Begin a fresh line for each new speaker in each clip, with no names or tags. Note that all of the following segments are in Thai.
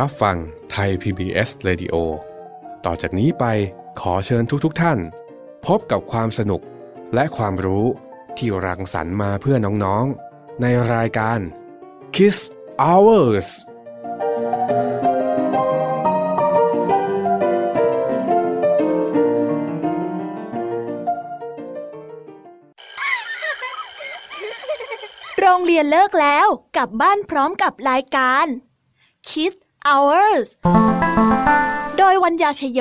รับฟังไทย PBS Radio ต่อจากนี้ไปขอเชิญทุกๆทท่าน พบกับความสนุกและความรู้ที่รังสรรค์มาเพื่อน้องๆ ในรายการ Kiss Hours
โรงเรียนเลิกแล้วกลับบ้านพร้อมกับรายการ Kids Hours โดยวัญญาชยโย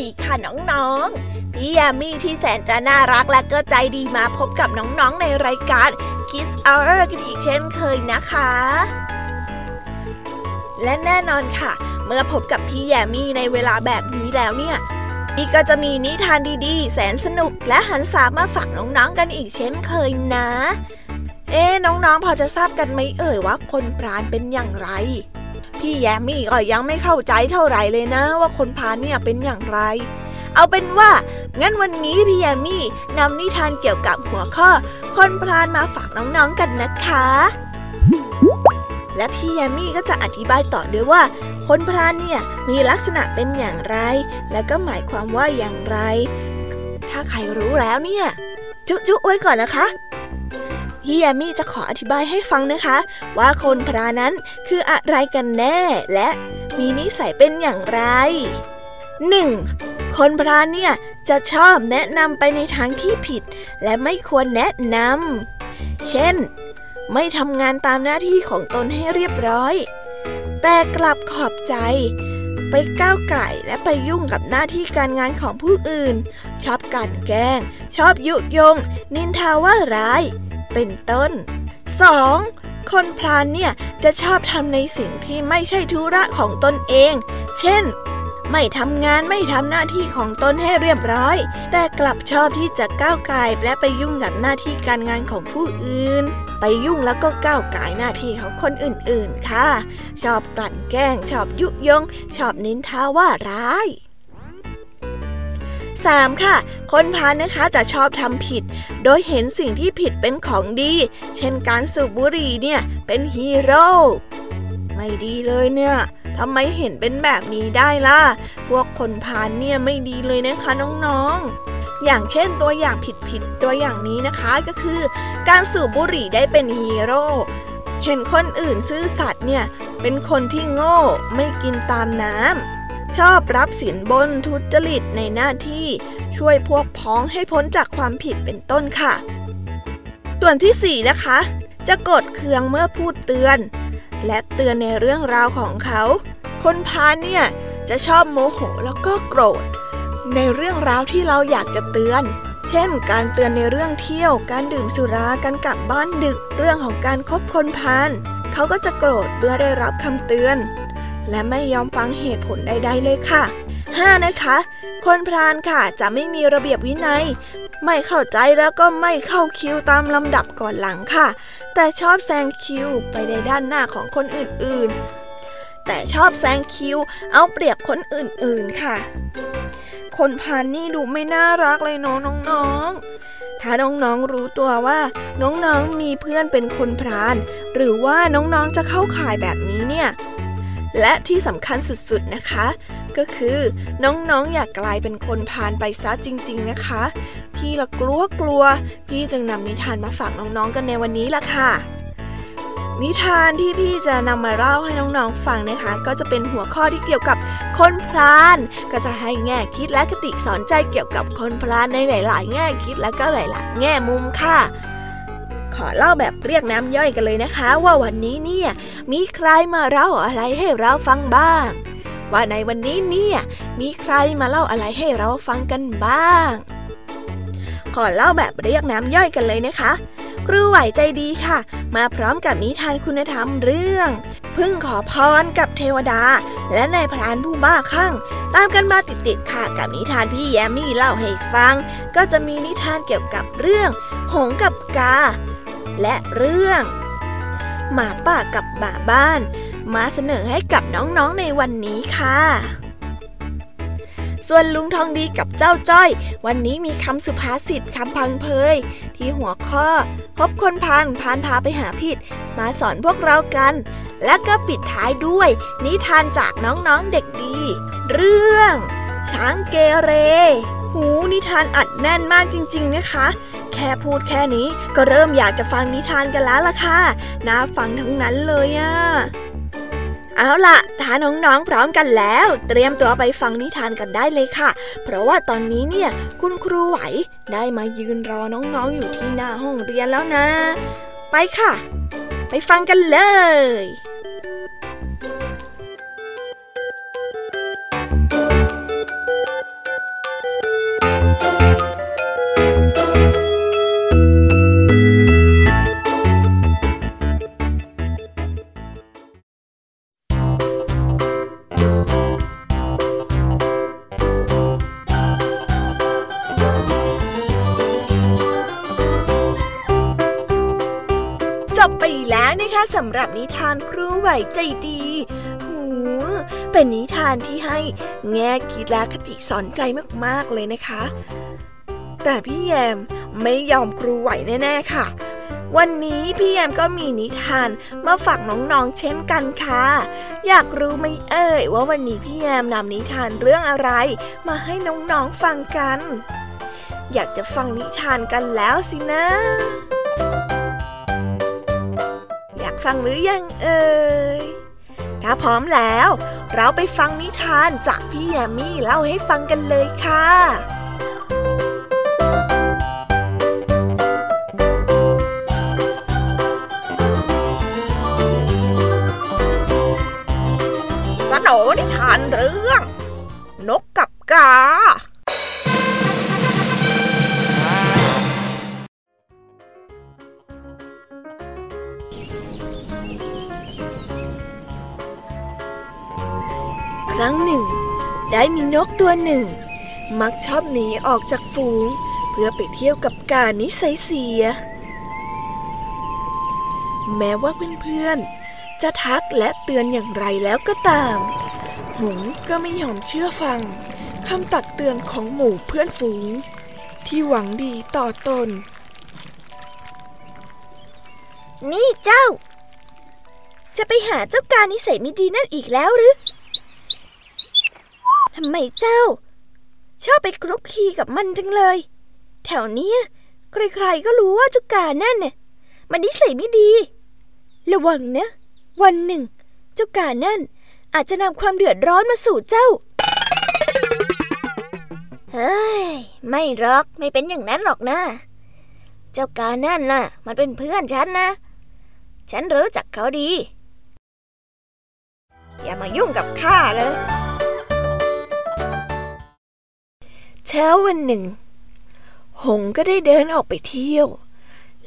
ดีค่ะน้องๆ พี่ยามีที่แสนจะน่ารักและก็ใจดีมาพบกับน้องๆในรายการ Kiss Hour กันอีกเช่นเคยนะคะ และแน่นอนค่ะ เมื่อพบกับพี่แยมี่ในเวลาแบบนี้แล้วเนี่ยพี่ก็จะมีนิทานดีๆ แสนสนุกและหันสามาฝากน้องๆกันอีกเช่นเคยนะ เอ๊น้องๆพอจะทราบกันไหมเอ่ยว่าคนปราณเป็นอย่างไร พี่แยมมี่ก็ยังไม่เข้าใจเท่าไหร่เลยนะ ว่าคนพาเนี่ยเป็นอย่างไร เอาเป็นว่า งั้นวันนี้พี่แยมมี่นำนิทานเกี่ยวกับหัวข้อ คนพรานมาฝากน้องๆกันนะคะ และพี่แยมมี่ก็จะอธิบายต่อด้วยว่า คนพรานเนี่ยมีลักษณะเป็นอย่างไร และก็หมายความว่าอย่างไร ถ้าใครรู้แล้วเนี่ย จุ๊จุไว้ก่อนนะคะ พี่แยมมี่จะขออธิบายให้ฟังนะคะ ว่าคนพระนั้นคืออะไรกันแน่ และมีนิสัยเป็นอย่างไร 1. คนพระเนี่ยจะชอบแนะนำไปในทางที่ผิด และไม่ควรแนะนำเช่น ไม่ทำงานตามหน้าที่ของตนให้เรียบร้อย แต่กลับขอบใจ ไปก้าวไก่และไปยุ่งกับหน้าที่การงานของผู้อื่น ชอบกันแกล้ง ชอบยุยง นินทาว่าร้าย เป็นต้น 2. คนพลานเนี่ยจะชอบทำในสิ่งที่ไม่ใช่ธุระของตนเอง เช่นไม่ทำงานไม่ทำหน้าที่ของตนให้เรียบร้อย แต่กลับชอบที่จะก้าวไกลและไปยุ่งกับหน้าที่การงานของผู้อื่น ไปยุ่งแล้วก็ก้าวไกลหน้าที่ของคนอื่นๆค่ะ ชอบกลั่นแกล้ง ชอบยุยง ชอบนินทาว่าร้าย 3. ค่ะ คนพาลนะคะจะชอบทำผิด โดยเห็นสิ่งที่ผิดเป็นของดี เช่นการสูบบุหรี่เนี่ยเป็นฮีโร่ไม่ดีเลยเนี่ยทำไมเห็นเป็นแบบนี้ได้ล่ะ พวกคนพาลเนี่ยไม่ดีเลยนะคะน้องๆ อย่างเช่นตัวอย่างผิดๆตัวอย่างนี้นะคะก็คือ การสูบบุหรี่ได้เป็นฮีโร่เห็นคนอื่นซื่อสัตย์เนี่ยเป็นคนที่โง่ไม่กินตามน้ำชอบรับสินบนทุจริตในหน้าที่ช่วยพวกพ้องให้พ้นจากความผิดเป็นต้นค่ะ ส่วนที่ 4 นะคะ จะกดเคืองเมื่อพูดเตือน และเตือนในเรื่องราวของเขา คนพาเนี่ยจะชอบโมโหแล้วก็โกรธ ในเรื่องราวที่เราอยากจะเตือน เช่น การเตือนในเรื่องเที่ยว การดื่มสุรา การกลับบ้านดึก เรื่องของการคบคนพาลเขาก็จะโกรธเมื่อได้รับคำเตือน และไม่ยอมฟังเหตุผลใดๆเลยค่ะ 5. นะคะ คนพรานค่ะจะไม่มีระเบียบวินัย ไม่เข้าใจแล้วก็ไม่เข้าคิวตามลำดับก่อนหลังค่ะ แต่ชอบแซงคิวไปในด้านหน้าของคนอื่นๆ แต่ชอบแซงคิว เอาเปรียบคนอื่นๆค่ะ คนพานนี่ดูไม่น่ารักเลยเนาะน้องๆ ถ้าน้องๆรู้ตัวว่า น้องๆมีเพื่อนเป็นคนพราน หรือว่าน้องๆจะเข้าข่ายแบบนี้เนี่ย และที่สำคัญสุดๆนะคะ ก็คือน้องๆอยากกลายเป็นคนพานไปซะจริง ๆนะคะ พี่ละกลัวกลัว พี่จึงนำนิทานมาฝากน้องๆกันในวันนี้ละค่ะ นิทานที่พี่จะนำมาเล่าให้น้องๆฟังนะคะ ก็จะเป็นหัวข้อที่เกี่ยวกับคนพราน ก็จะให้แง่คิดและคติสอนใจเกี่ยวกับคนพรานในหลาย ๆ แง่คิดและก็หลาย ๆ แง่มุมค่ะ ขอเล่าแบบเรียกน้ำย่อยกันเลยนะคะ ว่าวันนี้เนี่ยมีใครมาเล่าอะไรให้เราฟังบ้าง ว่าในวันนี้เนี่ยมีใครมาเล่าอะไรให้เราฟังกันบ้าง ขอเล่าแบบเรียกน้ำย่อยกันเลยนะคะ ครูไหวใจดีค่ะ มาพร้อมกับนิทานคุณธรรมเรื่อง พึ่งขอพรกับเทวดา และนายพรานผู้บ้าคลั่ง ตามกันมาติดๆค่ะกับนิทานพี่แยมมี่เล่าให้ฟัง ก็จะมีนิทานเกี่ยวกับเรื่อง หงกับกา และเรื่อง หมาป่ากับหมาบ้าน มาเสนอให้กับน้องๆในวันนี้ค่ะส่วนลุงทองดีกับเจ้าจ้อย วันนี้มีคำสุภาษิตคำพังเพย ที่หัวข้อ พบคนพานพานพาไปหาผิด มาสอนพวกเรากัน และก็ปิดท้ายด้วย นิทานจากน้องๆเด็กดี เรื่อง ช้างเกเร หูนิทานอัดแน่นมากจริง ๆ นะคะแค่พูดแค่นี้ก็เริ่มอยากจะฟังนิทานกันแล้วล่ะค่ะ น่าฟังทั้งนั้นเลยอะ เอาล่ะถ้าน้องๆพร้อมกันแล้ว เตรียมตัวไปฟังนิทานกันได้เลยค่ะ เพราะว่าตอนนี้เนี่ย คุณครูไหวได้มายืนรอน้องๆอยู่ที่หน้าห้องเรียนแล้วนะ ไปค่ะ ไปฟังกันเลยาสำหรับนิทานครูไหวใจดี หูเป็นนิทานที่ให้แง่คิดและคติสอนใจมากๆเลยนะคะ แต่พี่แยมไม่ยอมครูไหวแน่ๆค่ะ วันนี้พี่แยมก็มีนิทานมาฝากน้องๆเช่นกันค่ะ อยากรู้ไหมเอ่ยว่าวันนี้พี่แยมนำนิทานเรื่องอะไร มาให้น้องๆฟังกัน อยากจะฟังนิทานกันแล้วสินะ ฟังหรือยังเอ่ย ถ้าพร้อมแล้ว เราไปฟังนิทานจากพี่แยมมี่เล่าให้ฟังกันเลยค่ะสนนิทานเรื่อง นกกับกา ได้มีนกตัวหนึ่ง มักชอบหนีออกจากฝูง เพื่อไปเที่ยวกับกานิสัยเสีย แม้ว่าเพื่อนๆ จะทักและเตือนอย่างไรแล้วก็ตาม หงก็ไม่ยอมเชื่อฟังคำตักเตือนของหมู่เพื่อนฝูง ที่หวังดีต่อตน
นี่เจ้า จะไปหาเจ้าการนิสัยไม่ดีนั่นอีกแล้วหรือ ทำไมเจ้า ชอบไปคลุกคลีกับมันจังเลย แถวเนี้ยใครๆก็รู้ว่าเจ้ากานั่นเนี่ยมันนิสัยไม่ดี ระวังนะ วันหนึ่ง เจ้ากานั่น อาจจะนำความเดือดร้อนมาสู่เจ้า เฮ้ย ไม่หรอกไม่เป็นอย่างนั้นหรอกนะ เจ้ากานั่นน่ะ มันเป็นเพื่อนฉันนะ ฉันรู้จักเขาดี อย่ามายุ่งกับข้าเลย
เช้าวันหนึ่ง หงก็ได้เดินออกไปเที่ยว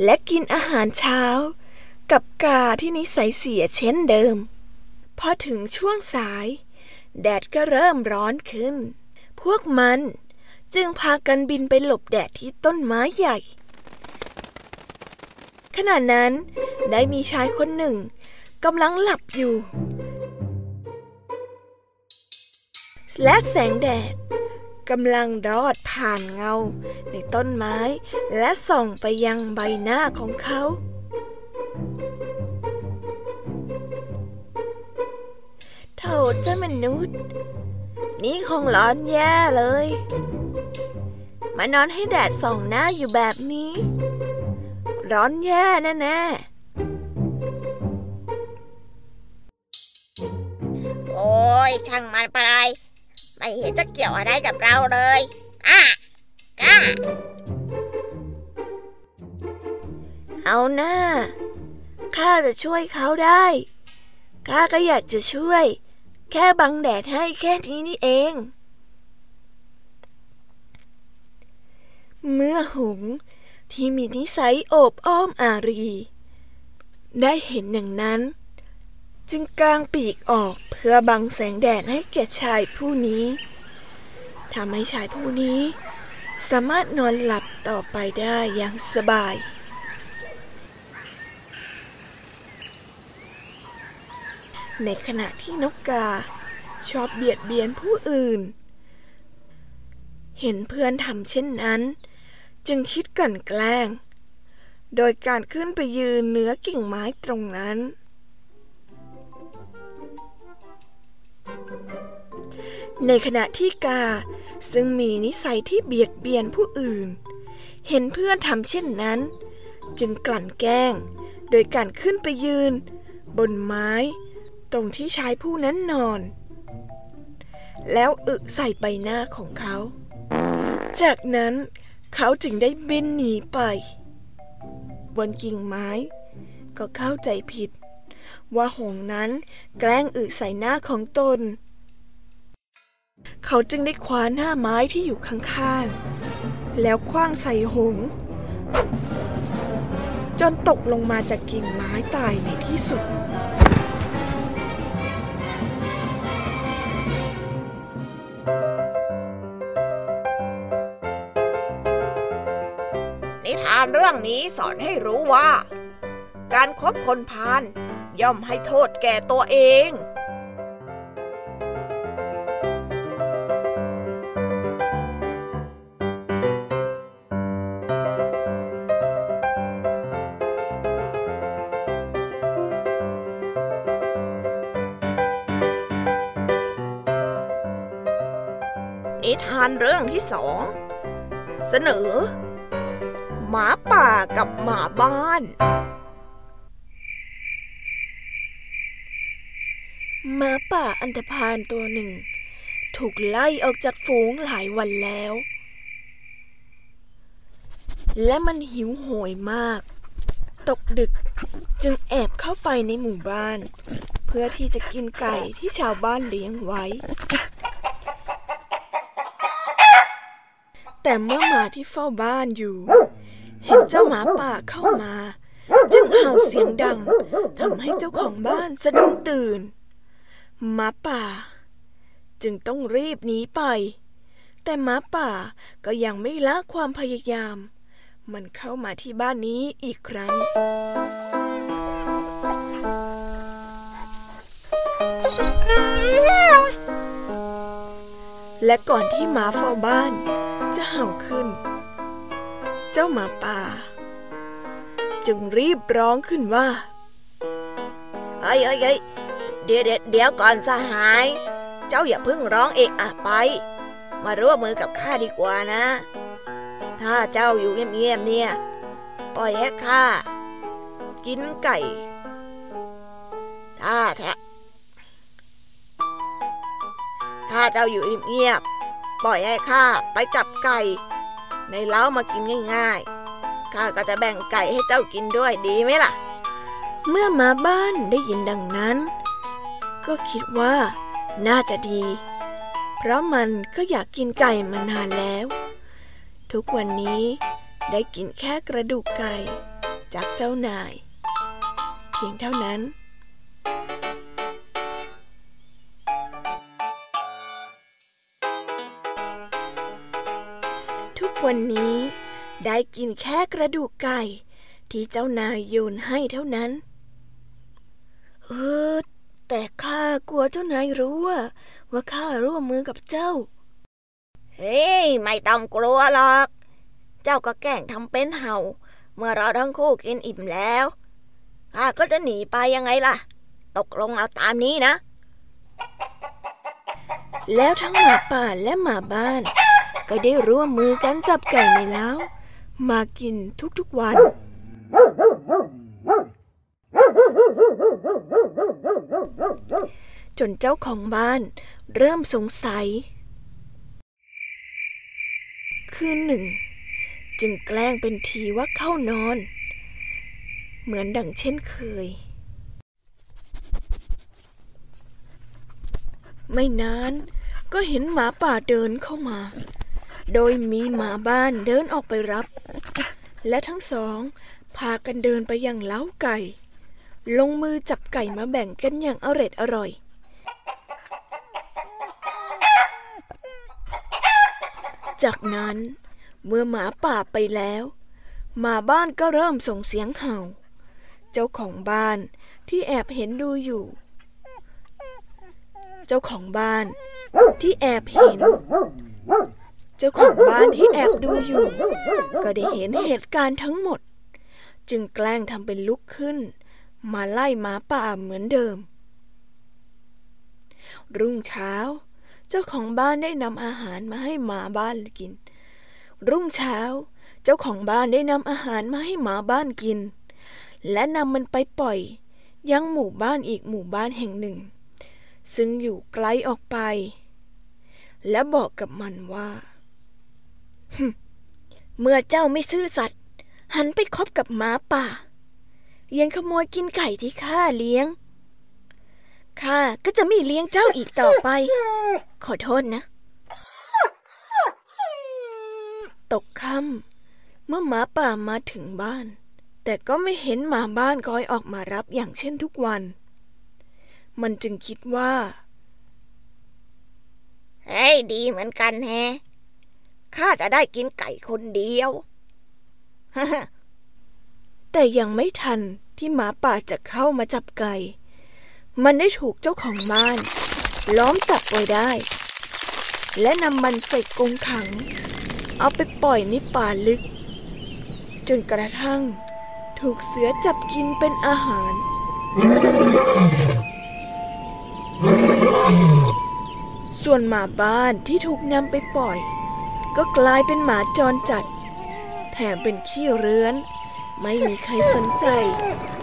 และกินอาหารเช้า กับกาที่นิสัยเสียเช่นเดิม พอถึงช่วงสาย แดดก็เริ่มร้อนขึ้น พวกมันจึงพากันบินไปหลบแดดที่ต้นไม้ใหญ่ ขณะนั้นได้มีชายคนหนึ่งกำลังหลับอยู่ และแสงแดด กำลังดอดผ่านเงา ในต้นไม้ และส่องไปยังใบหน้าของเขา
โถเจ้ามนุษย์ นี่คงร้อนแย่เลย มานอนให้แดดส่องหน้าอยู่แบบนี้ ร้อนแย่แน่แน่โอ้ยช่างมันไป ไม่เห็นจะเกี่ยวอะไรกับเราเลยอะก้าเอาหน้าข้าจะช่วยเขาได้ข้าก็อยากจะช่วย แค่บังแดดให้แค่นี้นี่เอง
เมื่อหงที่มีนิสัยโอบอ้อมอารี ได้เห็นอย่างนั้น จึงกางปีกออกเพื่อบังแสงแดดให้แก่ชายผู้นี้ทำให้ชายผู้นี้ สามารถนอนหลับต่อไปได้อย่างสบายในขณะที่นกกาชอบเบียดเบียนผู้อื่น เห็นเพื่อนทำเช่นนั้น จึงคิดกลั่นแกล้ง โดยการขึ้นไปยืนเหนือกิ่งไม้ตรงนั้น ในขณะที่กา ซึ่งมีนิสัยที่เบียดเบียนผู้อื่น เห็นเพื่อนทำเช่นนั้น จึงกลั่นแกล้ง โดยการขึ้นไปยืน บนไม้ ตรงที่ชายผู้นั้นนอน แล้วอึใส่ใบหน้าของเขา จากนั้นเขาจึงได้บินหนีไป บนกิ่งไม้ ก็เข้าใจผิด ว่าหงนั้นแกล้งอึใส่หน้าของตน เขาจึงได้คว้าหน้าไม้ที่อยู่ข้างๆ แล้วคว้างใส่หงส์จนตกลงมาจากกิ่งไม้ตายในที่สุด
นิทานเรื่องนี้สอนให้รู้ว่า การคบคนพาลย่อมให้โทษแก่ตัวเองานเรื่องที่สองเสนอ หมาป่ากับหมาบ้าน
หมาป่าอันธพาลตัวหนึ่ง ถูกไล่ออกจากฝูงหลายวันแล้ว และมันหิวโหยมาก ตกดึกจึงแอบเข้าไปในหมู่บ้าน เพื่อที่จะกินไก่ที่ชาวบ้านเลี้ยงไว้ แต่เมื่อหมาที่เฝ้าบ้านอยู่ เห็นเจ้าหมาป่าเข้ามา จึงเห่าเสียงดังทำให้เจ้าของบ้านสะดุ้งตื่น หมาป่า จึงต้องรีบหนีไป แต่หมาป่าก็ยังไม่ละความพยายาม มันเข้ามาที่บ้านนี้อีกครั้งและก่อนที่หมาเฝ้าบ้าน จะเห่าขึ้น เจ้าหมาป่า จึงรีบร้องขึ้นว่า
เฮ้ยเฮ้ยเดี๋ยวเดี๋ยวก่อนสหาย เจ้าอย่าเพิ่งร้องเอะอะไป มาร่วมมือกับข้าดีกว่านะ ถ้าเจ้าอยู่เงียบๆเนี่ย ปล่อยให้ข้ากินไก่ ถ้าแท้ถ้าเจ้าอยู่เงียบ ปล่อยให้ข้าไปจับไก่ ในเล้ามากินง่ายๆข้าก็จะแบ่งไก่ให้เจ้ากินด้วยดีไหมล่ะ
เมื่อมาบ้านได้ยินดังนั้น ก็คิดว่า น่าจะดี เพราะมันก็อยากกินไก่มานานแล้ว ทุกวันนี้ได้กินแค่กระดูกไก่จากเจ้านาย เพียงเท่านั้น วันนี้ ได้กินแค่กระดูกไก่ ที่เจ้านายโยนให้เท่านั้น เออ แต่ข้ากลัวเจ้านายรู้ว่า ว่าข้าร่วมมือกับเจ้า
เฮ้ยไม่ต้องกลัวหรอก เจ้าก็แกล้งทำเป็นเห่า เมื่อเราทั้งคู่กินอิ่มแล้วข้าก็จะหนีไปยังไงล่ะ ตกลงเอาตามนี้นะ
แล้วทั้งหมาป่าและหมาบ้าน ก็ได้ร่วมมือกันจับไก่ในเล้ามากินทุกๆวัน จนเจ้าของบ้านเริ่มสงสัย คืนหนึ่ง จึงแกล้งเป็นทีว่าเข้านอน เหมือนดังเช่นเคย ไม่นานก็เห็นหมาป่าเดินเข้ามา โดยมีหมาบ้านเดินออกไปรับ และทั้งสอง พากันเดินไปยังเล้าไก่ ลงมือจับไก่มาแบ่งกันอย่างอร็ดอร่อย จากนั้นเมื่อหมาป่าไปแล้ว หมาบ้านก็เริ่มส่งเสียงเห่า เจ้าของบ้านที่แอบเห็นดูอยู่ เจ้าของบ้านที่แอบเห็น จ้าของบ้านที่แอบดูอยู่ ก็ได้เห็นเหตุการณ์ทั้งหมด จึงแกล้งทำเป็นลุกขึ้น มาไล่หมาป่าเหมือนเดิม รุ่งเช้า เจ้าของบ้านได้นำอาหารมาให้หมาบ้านกิน รุ่งเช้า เจ้าของบ้านได้นำอาหารมาให้หมาบ้านกิน และนำมันไปปล่อย ยังหมู่บ้านอีกหมู่บ้านแห่งหนึ่ง ซึ่งอยู่ไกลออกไปและบอกกับมันว่า เมื่อเจ้าไม่ซื่อสัตย์หันไปคบกับหมาป่า ยังขโมยกินไก่ที่ข้าเลี้ยงข้าก็จะไม่เลี้ยงเจ้าอีกต่อไป ขอโทษนะ ตกค่ำเมื่อหมาป่ามาถึงบ้าน แต่ก็ไม่เห็นหมาบ้านคอยออกมารับอย่างเช่นทุกวัน มันจึงคิดว่า
เฮ้ยดีเหมือนกันแฮ ข้าจะได้กินไก่คนเดียว
แต่ยังไม่ทันที่หมาป่าจะเข้ามาจับไก่ มันได้ถูกเจ้าของบ้าน ล้อมจับไว้ได้ และนำมันใส่กรงขัง เอาไปปล่อยในป่าลึก จนกระทั่ง ถูกเสือจับกินเป็นอาหาร ส่วนหมาบ้านที่ถูกนำไปปล่อย ก็กลายเป็นหมาจรจัด แถมเป็นขี้เรื้อน ไม่มีใครสนใจ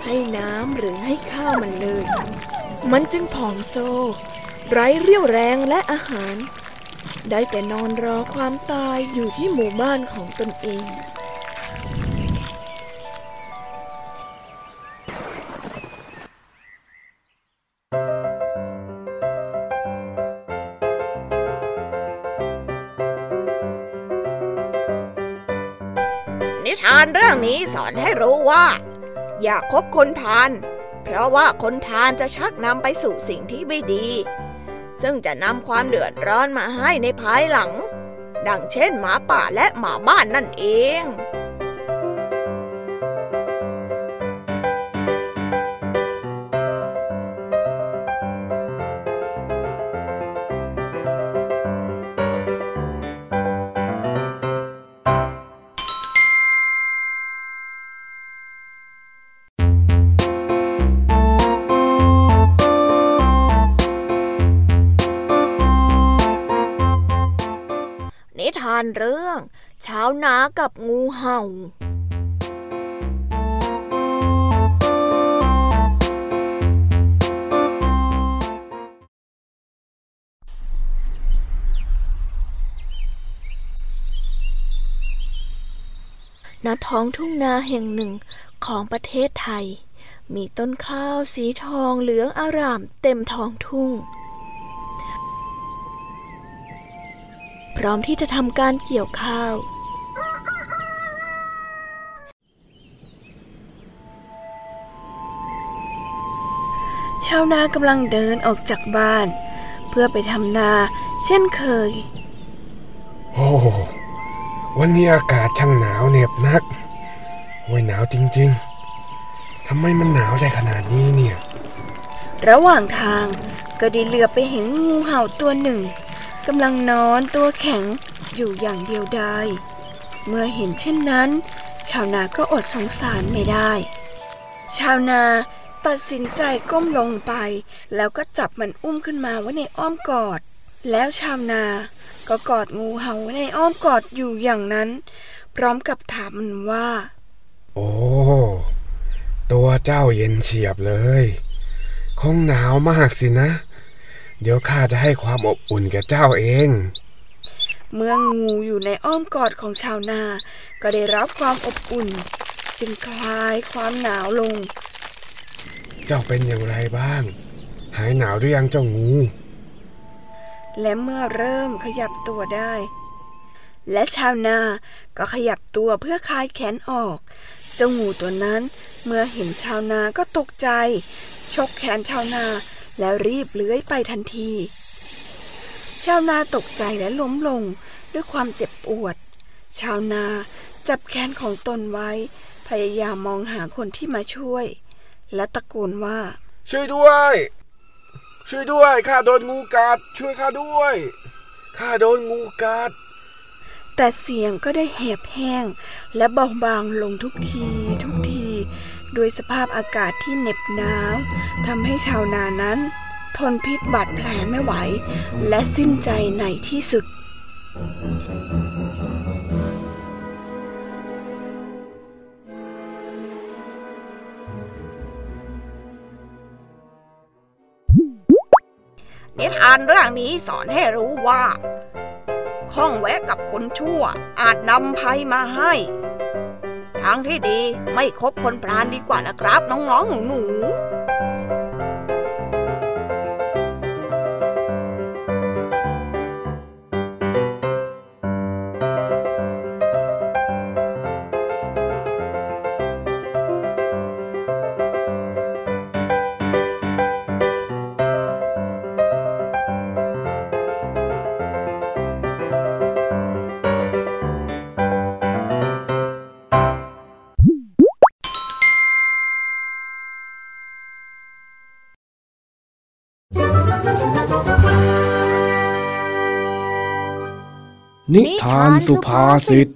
ให้น้ำหรือให้ข้าวมันเลย มันจึงผอมโซ ไร้เรี่ยวแรงและอาหาร ได้แต่นอนรอความตายอยู่ที่หมู่บ้านของตนเองา
นเรื่องนี้สอนให้รู้ว่า อย่าคบคนพาลเพราะว่าคนพาลจะชักนำไปสู่สิ่งที่ไม่ดี ซึ่งจะนำความเดือดร้อนมาให้ในภายหลัง ดังเช่นหมาป่าและหมาบ้านนั่นเอง
ท้องทุ่งนาแห่งหนึ่งของประเทศไทย มีต้นข้าวสีทองเหลืองอารามเต็มท้องทุ่ง พร้อมที่จะทำการเกี่ยวข้าว
ชาวนากำลังเดินออกจากบ้าน เพื่อไปทำนาเช่นเคย
โอ้ วันนี้อากาศช่างหนาวเหน็บนัก โอ้ยหนาวจริงๆ ทำไมมันหนาวได้ขนาดนี้เนี่ย
ระหว่างทางก็ได้เหลือไปเห็นงูเห่าตัวหนึ่งกำลังนอนตัวแข็งอยู่อย่างเดียวดายเมื่อเห็นเช่นนั้น ชาวนาก็อดสงสารไม่ได้ ชาวนาตัดสินใจก้มลงไป แล้วก็จับมันอุ้มขึ้นมาไว้ในอ้อมกอด แล้วชาวนาก็กอดงูเห่าไว้ในอ้อมกอดอยู่อย่างนั้น พร้อมกับถามมันว่า
โอ้ตัวเจ้าเย็นเฉียบเลย คงหนาวมากสินะ เดี๋ยวข้าจะให้ความอบอุ่นแก่เจ้าเอง
เมื่องูอยู่ในอ้อมกอดของชาวนา ก็ได้รับความอบอุ่น จึงคลายความหนาวลง
เจ้าเป็นอย่างไรบ้าง หายหนาวหรือยังเจ้างู
และเมื่อเริ่มขยับตัวได้ และชาวนาก็ขยับตัวเพื่อคลายแขนออก เจ้างูตัวนั้นเมื่อเห็นชาวนาก็ตกใจ ชกแขนชาวนาแล้วรีบเลื้อยไปทันที ชาวนาตกใจและล้มลงด้วยความเจ็บปวด ชาวนาจับแขนของตนไว้ พยายามมองหาคนที่มาช่วย และตะโกนว่า
ช่วยด้วย ช่วยด้วยข้าโดนงูกัด ช่วยข้าด้วยข้าโดนงูกัด
แต่เสียงก็ได้แหบแห้ง และเบาบางลงทุกทีทุกที โดยสภาพอากาศที่เหน็บหนาวทำให้ชาวนานั้น ทนพิษบาดแผลไม่ไหว และสิ้นใจในที่สุด
นิทานเรื่องนี้สอนให้รู้ว่าข้องแวะกับคนชั่วอาจนำภัยมาให้ ทางที่ดีไม่คบคนพรานดีกว่านะครับ น้องๆหนูๆ
นิทานสุภาษิต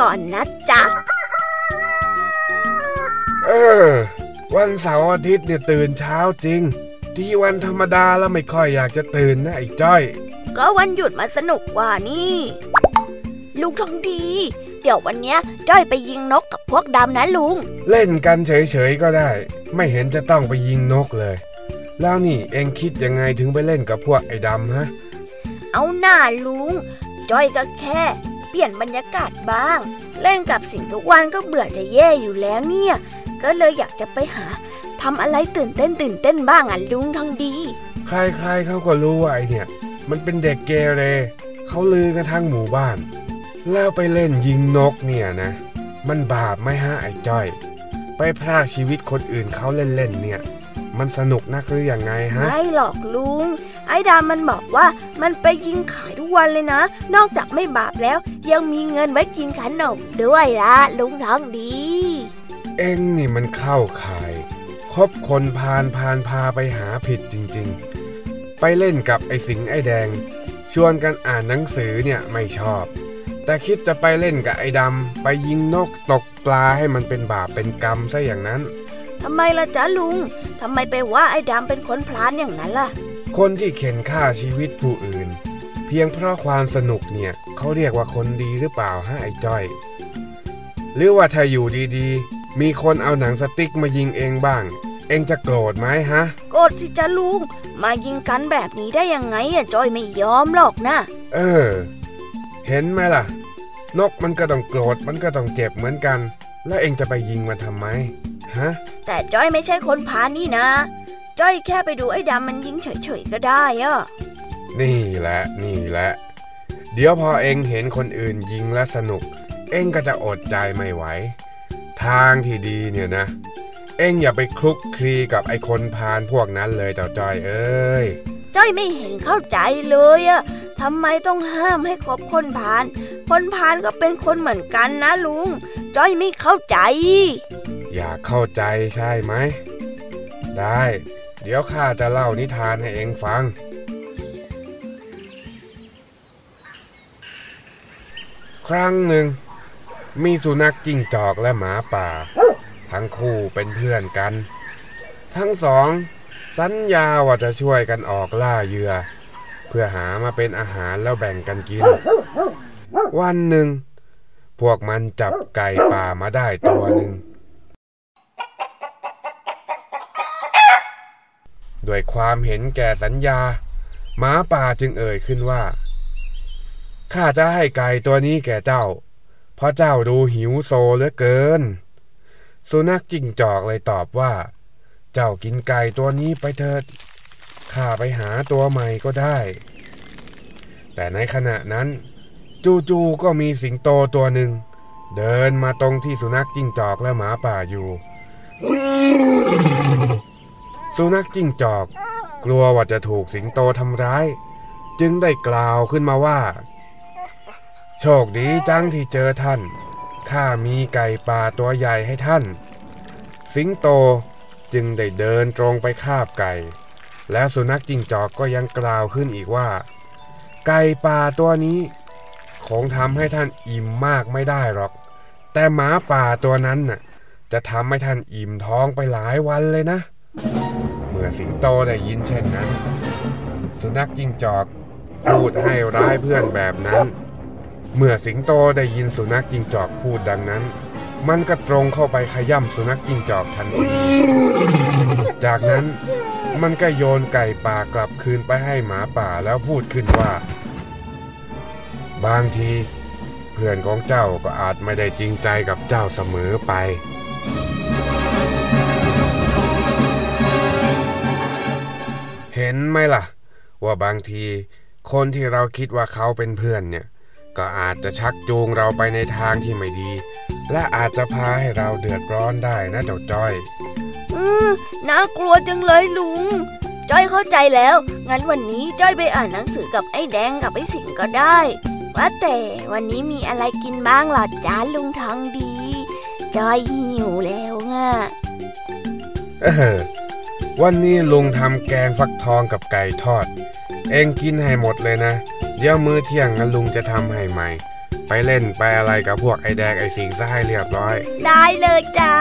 ก่อนนะจ๊ะ
เออ วันเสาร์อาทิตย์เนี่ยตื่นเช้าจริง ที่วันธรรมดาแล้วไม่ค่อยอยากจะตื่นนะไอ้จ้อย
ก็วันหยุดมาสนุกกว่านี่ ลุงทองดี เดี๋ยววันเนี้ยจ้อยไปยิงนกกับพวกดำนะลุง
เล่นกันเฉยๆก็ได้ ไม่เห็นจะต้องไปยิงนกเลย แล้วนี่เองคิดยังไงถึงไปเล่นกับพวกไอ้ดำฮะ
เอาหน้าลุง จ้อยก็แค่ เปลี่ยนบรรยากาศบ้าง เล่นกับสิ่งทุกวันก็เบื่อจะแย่อยู่แล้วเนี่ย ก็เลยอยากจะไปหาทำอะไรตื่นเต้นตื่นเต้นบ้างอะลุงทองดี
ใครๆเขาก็รู้ว่าไอเนี่ย มันเป็นเด็กเกเรเขาลือกันทั้งหมู่บ้าน แล้วไปเล่นยิงนกเนี่ยนะ มันบาปไหมฮะไอ้จ้อย ไปพรากชีวิตคนอื่นเขาเล่นๆเนี่ย มันสนุกนักหรืออยังไงฮะ
ไม่หรอกลุง ไอ้ดามันบอกว่ามันไปยิงขายทุกวันเลยนะ นอกจากไม่บาปแล้ว ยังมีเงินไว้กินขนมด้วยละลุงทองดี
เอ็งนี่มันเข้าข่าย คบคนพาลพาลพาไปหาผิดจริง ๆ ไปเล่นกับไอ้สิงไอ้แดง ชวนกันอ่านหนังสือเนี่ยไม่ชอบ แต่คิดจะไปเล่นกับไอ้ดำไปยิงนกตกปลาให้มันเป็นบาปเป็นกรรมซะอย่างนั้น
ทำไมล่ะจ๊ะลุง ทำไมไปว่าไอ้ดำเป็นคนพลานอย่างนั้นล่ะ
คนที่เข็นฆ่าชีวิตผู้อื่น เพียงเพราะความสนุกเนี่ยเขาเรียกว่าคนดีหรือเปล่าฮะไอ้จ้อย หรือว่าถ้าอยู่ดีๆ มีคนเอาหนังสติ๊กมายิงเองบ้าง เองจะโกรธไหมฮะ
โกรธสิจ๊ะลุง มายิงกันแบบนี้ได้ยังไงอะจอยไม่ยอมหรอกนะ
เออ เห็นไหมล่ะ นกมันก็ต้องโกรธมันก็ต้องเจ็บเหมือนกัน แล้วเองจะไปยิงมันทำไมฮะ
แต่จอยไม่ใช่คนพาลนี่นะ จอยแค่ไปดูไอ้ดำมันยิงเฉยๆก็ได้อะ
นี่แหละนี่แหละ เดี๋ยวพอเองเห็นคนอื่นยิงและสนุก เองก็จะอดใจไม่ไหว ทางที่ดีเนี่ยนะ เองอย่าไปคลุกคลีกับไอ้คนพาลพวกนั้นเลยเจ้าจอยเอ้ย
จ้อยไม่เห็นเข้าใจเลยอะทำไมต้องห้ามให้คบคนพาลคนพาลก็เป็นคนเหมือนกันนะลุง จ้อยไม่เข้าใจ
อยากเข้าใจใช่ไหม ได้ เดี๋ยวข้าจะเล่านิทานให้เองฟัง ครั้งหนึ่ง มีสุนัขจิ้งจอกและหมาป่า ทั้งคู่เป็นเพื่อนกัน ทั้งสอง สัญญาว่าจะช่วยกันออกล่าเหยื่อ เพื่อหามาเป็นอาหารแล้วแบ่งกันกิน วันหนึ่ง พวกมันจับไก่ป่ามาได้ตัวหนึ่ง ด้วยความเห็นแก่สัญญาหมาป่าจึงเอ่ยขึ้นว่าข้าจะให้ไก่ตัวนี้แก่เจ้า เพราะเจ้าดูหิวโซเหลือเกิน สุนัขจิ้งจอกเลยตอบว่า เจ้ากินไก่ตัวนี้ไปเถิดข้าไปหาตัวใหม่ก็ได้ แต่ในขณะนั้น จู่ๆก็มีสิงโตตัวหนึ่ง เดินมาตรงที่สุนัขจิ้งจอกและหมาป่าอยู่ สุนัขจิ้งจอก กลัวว่าจะถูกสิงโตทำร้าย จึงได้กล่าวขึ้นมาว่า โชคดีจังที่เจอท่าน ข้ามีไก่ป่าตัวใหญ่ให้ท่าน สิงโตจึงได้เดินตรงไปคาบไก่ แล้วสุนัขจิ้งจอกก็ยังกล่าวขึ้นอีกว่า ไก่ป่าตัวนี้ คงทำให้ท่านอิ่มมากไม่ได้หรอก แต่หมาป่าตัวนั้นน่ะจะทำให้ท่านอิ่มท้องไปหลายวันเลยนะ สิงโตได้ยินเช่นนั้น สุนัขจิ้งจอกพูดให้ร้ายเพื่อนแบบนั้น เมื่อสิงโตได้ยินสุนัขจิ้งจอกพูดดังนั้น มันก็ตรงเข้าไปขย่ำสุนัขจิ้งจอกทันที จากนั้นมันก็โยนไก่ป่ากลับคืนไปให้หมาป่าแล้วพูดขึ้นว่า บางที เพื่อนของเจ้าก็อาจไม่ได้จริงใจกับเจ้าเสมอไป เห็นไหมล่ะ ว่าบางทีคนที่เราคิดว่าเขาเป็นเพื่อนเนี่ย ก็อาจจะชักจูงเราไปในทางที่ไม่ดี และอาจจะพาให้เราเดือดร้อนได้นะเจ้าจ้อย
อือน่ากลัวจังเลยลุง จ้อยเข้าใจแล้ว งั้นวันนี้จ้อยไปอ่านหนังสือกับไอ้แดงกับไอ้สิงก็ได้ ว่าแต่วันนี้มีอะไรกินบ้างล่ะจ้าลุงทองดี จ้อยหิวแล้วง่ะ
เออ วันนี้ลุงทำแกงฟักทองกับไก่ทอด เองกินให้หมดเลยนะ เดี๋ยวมื้อเที่ยงงั้นลุงจะทำให้ใหม่ ไปเล่นไปอะไรกับพวกไอแดงไอสิงซะให้เรียบร้อย
ได้เลยจ้า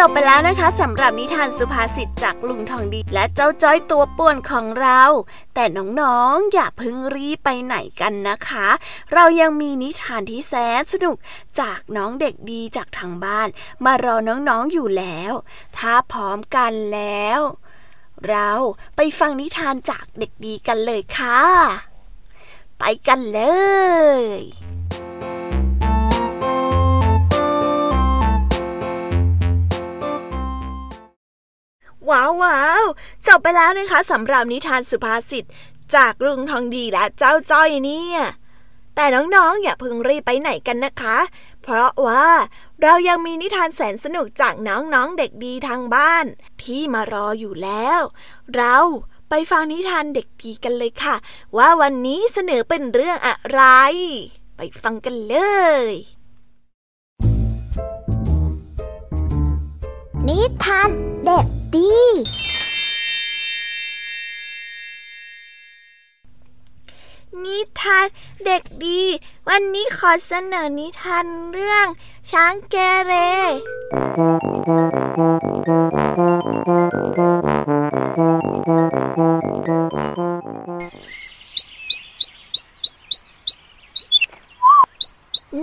จบไป
แล้วนะคะสำหรับนิทานสุภาษิตจากลุงทองดีและเจ้าจ้อยตัวป่วนของเรา แต่น้องๆอย่าพึ่งรีบไปไหนกันนะคะ เรายังมีนิทานที่แสนสนุกจากน้องเด็กดีจากทางบ้าน มารอน้องๆอยู่แล้ว ถ้าพร้อมกันแล้ว เราไปฟังนิทานจากเด็กดีกันเลยค่ะ ไปกันเลย ว้าวว้าวจบไปแล้วนะคะสำหรับนิทานสุภาษิตจากลุงทองดีและเจ้าจ้อยเนี่ย แต่น้องๆ อย่าเพิ่งรีบไปไหนกันนะคะ เพราะว่าเรายังมีนิทานแสนสนุกจากน้องๆเด็กดีทางบ้าน ที่มารออยู่แล้ว เราไปฟังนิทานเด็กดีกันเลยค่ะ ว่าวันนี้เสนอเป็นเรื่องอะไร ไปฟังกันเลย
นิทานเด็กดี
นิทานเด็กดี วันนี้ขอเสนอนิทานเรื่อง ช้างเกเร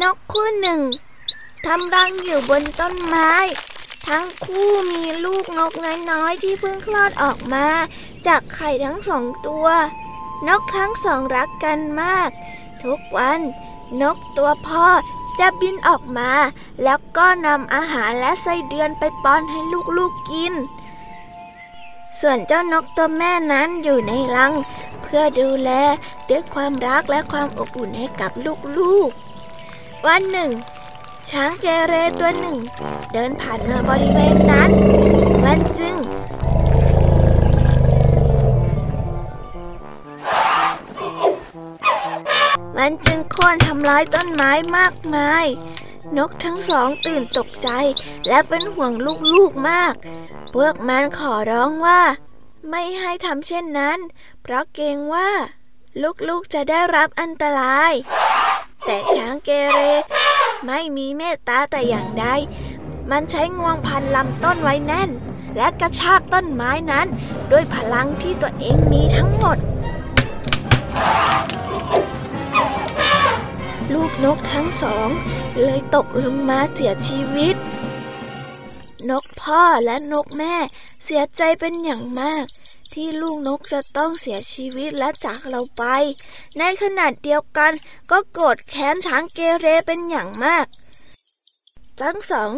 นกคู่หนึ่งทำรังอยู่บนต้นไม้ ทั้งคู่มีลูกนกน้อยๆที่เพิ่งคลอดออกมา จากไข่ทั้งสองตัว นกทั้งสองรักกันมาก ทุกวัน นกตัวพ่อจะบินออกมา แล้วก็นำอาหารและไส้เดือนไปป้อนให้ลูกๆกกิน ส่วนเจ้านกตัวแม่นั้นอยู่ในรัง เพื่อดูแลด้วยความรักและความอบอุ่นให้กับลูกๆ วันหนึ่ง ช้างเกเรตัวหนึ่ง เดินผ่านมาบริเวณนั้น มันจึงมันจึงโค่นทำลายต้นไม้มากมาย นกทั้งสองตื่นตกใจและเป็นห่วงลูกๆมาก พวกมันขอร้องว่า ไม่ให้ทำเช่นนั้น เพราะเกรงว่า ลูกๆจะได้รับอันตราย แต่ช้างเกเร ไม่มีเมตตาแต่อย่างใด มันใช้งวงพันลำต้นไว้แน่น และกระชากต้นไม้นั้น ด้วยพลังที่ตัวเองมีทั้งหมด ลูกนกทั้งสอง เลยตกลงมาเสียชีวิต นกพ่อและนกแม่เสียใจเป็นอย่างมาก ที่ลูกนกจะต้องเสียชีวิตและจากเราไป ในขณะเดียวกัน ก็โกรธแค้นช้างเกเรเป็นอย่างมาก ทั้งสอง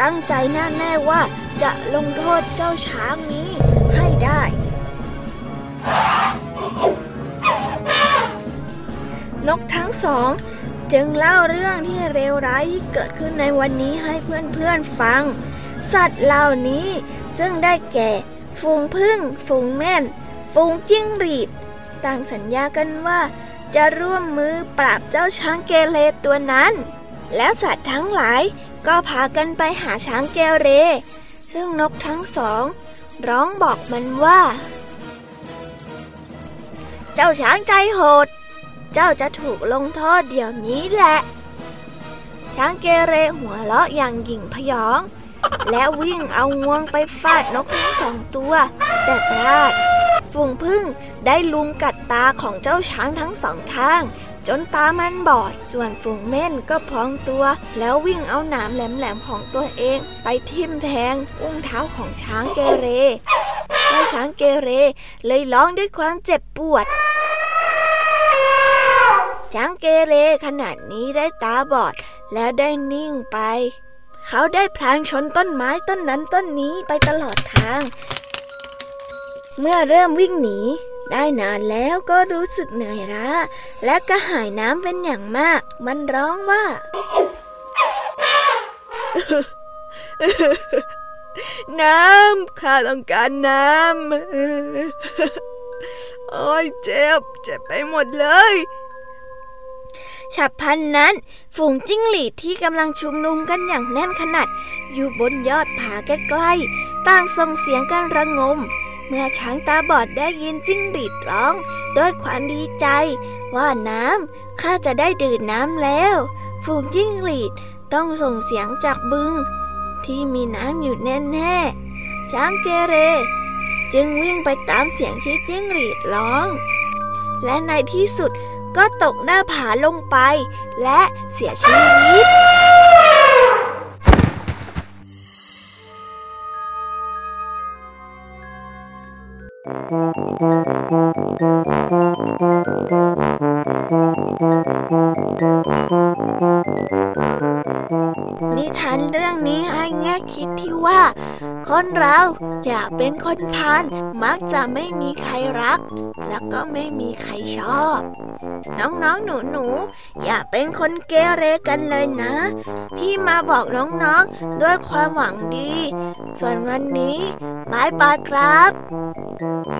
ตั้งใจแน่แน่ว่าจะลงโทษเจ้าช้างนี้ให้ได้ นกทั้งสองจึงเล่าเรื่องที่เลวร้ายที่เกิดขึ้นในวันนี้ให้เพื่อนๆฟัง สัตว์เหล่านี้ซึ่งได้แก่ ฝูงพึ่ง ฝูงแม่น ฝูงจิ้งหรีด ต่างสัญญากันว่า จะร่วมมือปราบเจ้าช้างเกเรตัวนั้น แล้วสัตว์ทั้งหลายก็พากันไปหาช้างเกเร ซึ่งนกทั้งสอง ร้องบอกมันว่า เจ้าช้างใจโหด เจ้าจะถูกลงโทษเดี๋ยวนี้แหละ ช้างเกเรหัวเราะอย่างหยิ่งพยอง และวิ่งเอางวงไปฟาดนกทั้งสองตัว แต่พลาด ฝูงพึ่งได้ลุมกัดตาของเจ้าช้างทั้งสองข้าง จนตามันบอด ส่วนฝูงเม่นก็พองตัว แล้ววิ่งเอาหนามแหลมๆของตัวเอง ไปทิ่มแทงอุ้งเท้าของช้างเกเรเจ้าช้างเกเรเลยร้องด้วยความเจ็บปวดช้างเกเรขนาดนี้ได้ตาบอดแล้วได้นิ่งไป เขาได้พลางชนต้นไม้ต้นนั้นต้นนี้ไปตลอดทาง เมื่อเริ่มวิ่งหนี ได้นานแล้วก็รู้สึกเหนื่อยล้า และก็หายน้ำเป็นอย่างมาก มันร้องว่า น้ำข้าต้องการน้ำโอ้ยเจ็บ เจ็บไปหมดเลยฉับพันนั้น ฝูงจิ้งหรีดที่กำลังชุมนุมกันอย่างแน่นขนาด อยู่บนยอดผาใกล้ๆต่างส่งเสียงกันระงม เมื่อช้างตาบอดได้ยินจิ้งหรีดร้องด้วยความดีใจ ว่าน้ำข้าจะได้ดื่มน้ำแล้ว ฝูงจิ้งหรีดต้องส่งเสียงจากบึง ที่มีน้ำอยู่แน่ๆช้างเกเร จึงวิ่งไปตามเสียงที่จิ้งหรีดร้อง และในที่สุดก็ตกหน้าผาลงไป และเสียชีวิต นิทานเรื่องนี้ให้แง่คิดที่ว่า คนเราอยากเป็นคนพาลมักจะไม่มีใครรัก แล้วก็ไม่มีใครชอบ น้องๆหนูๆอย่าเป็นคนเกเรกันเลยนะ พี่มาบอกน้องๆด้วยความหวังดี ส่วนวันนี้บายบายครับ
นิ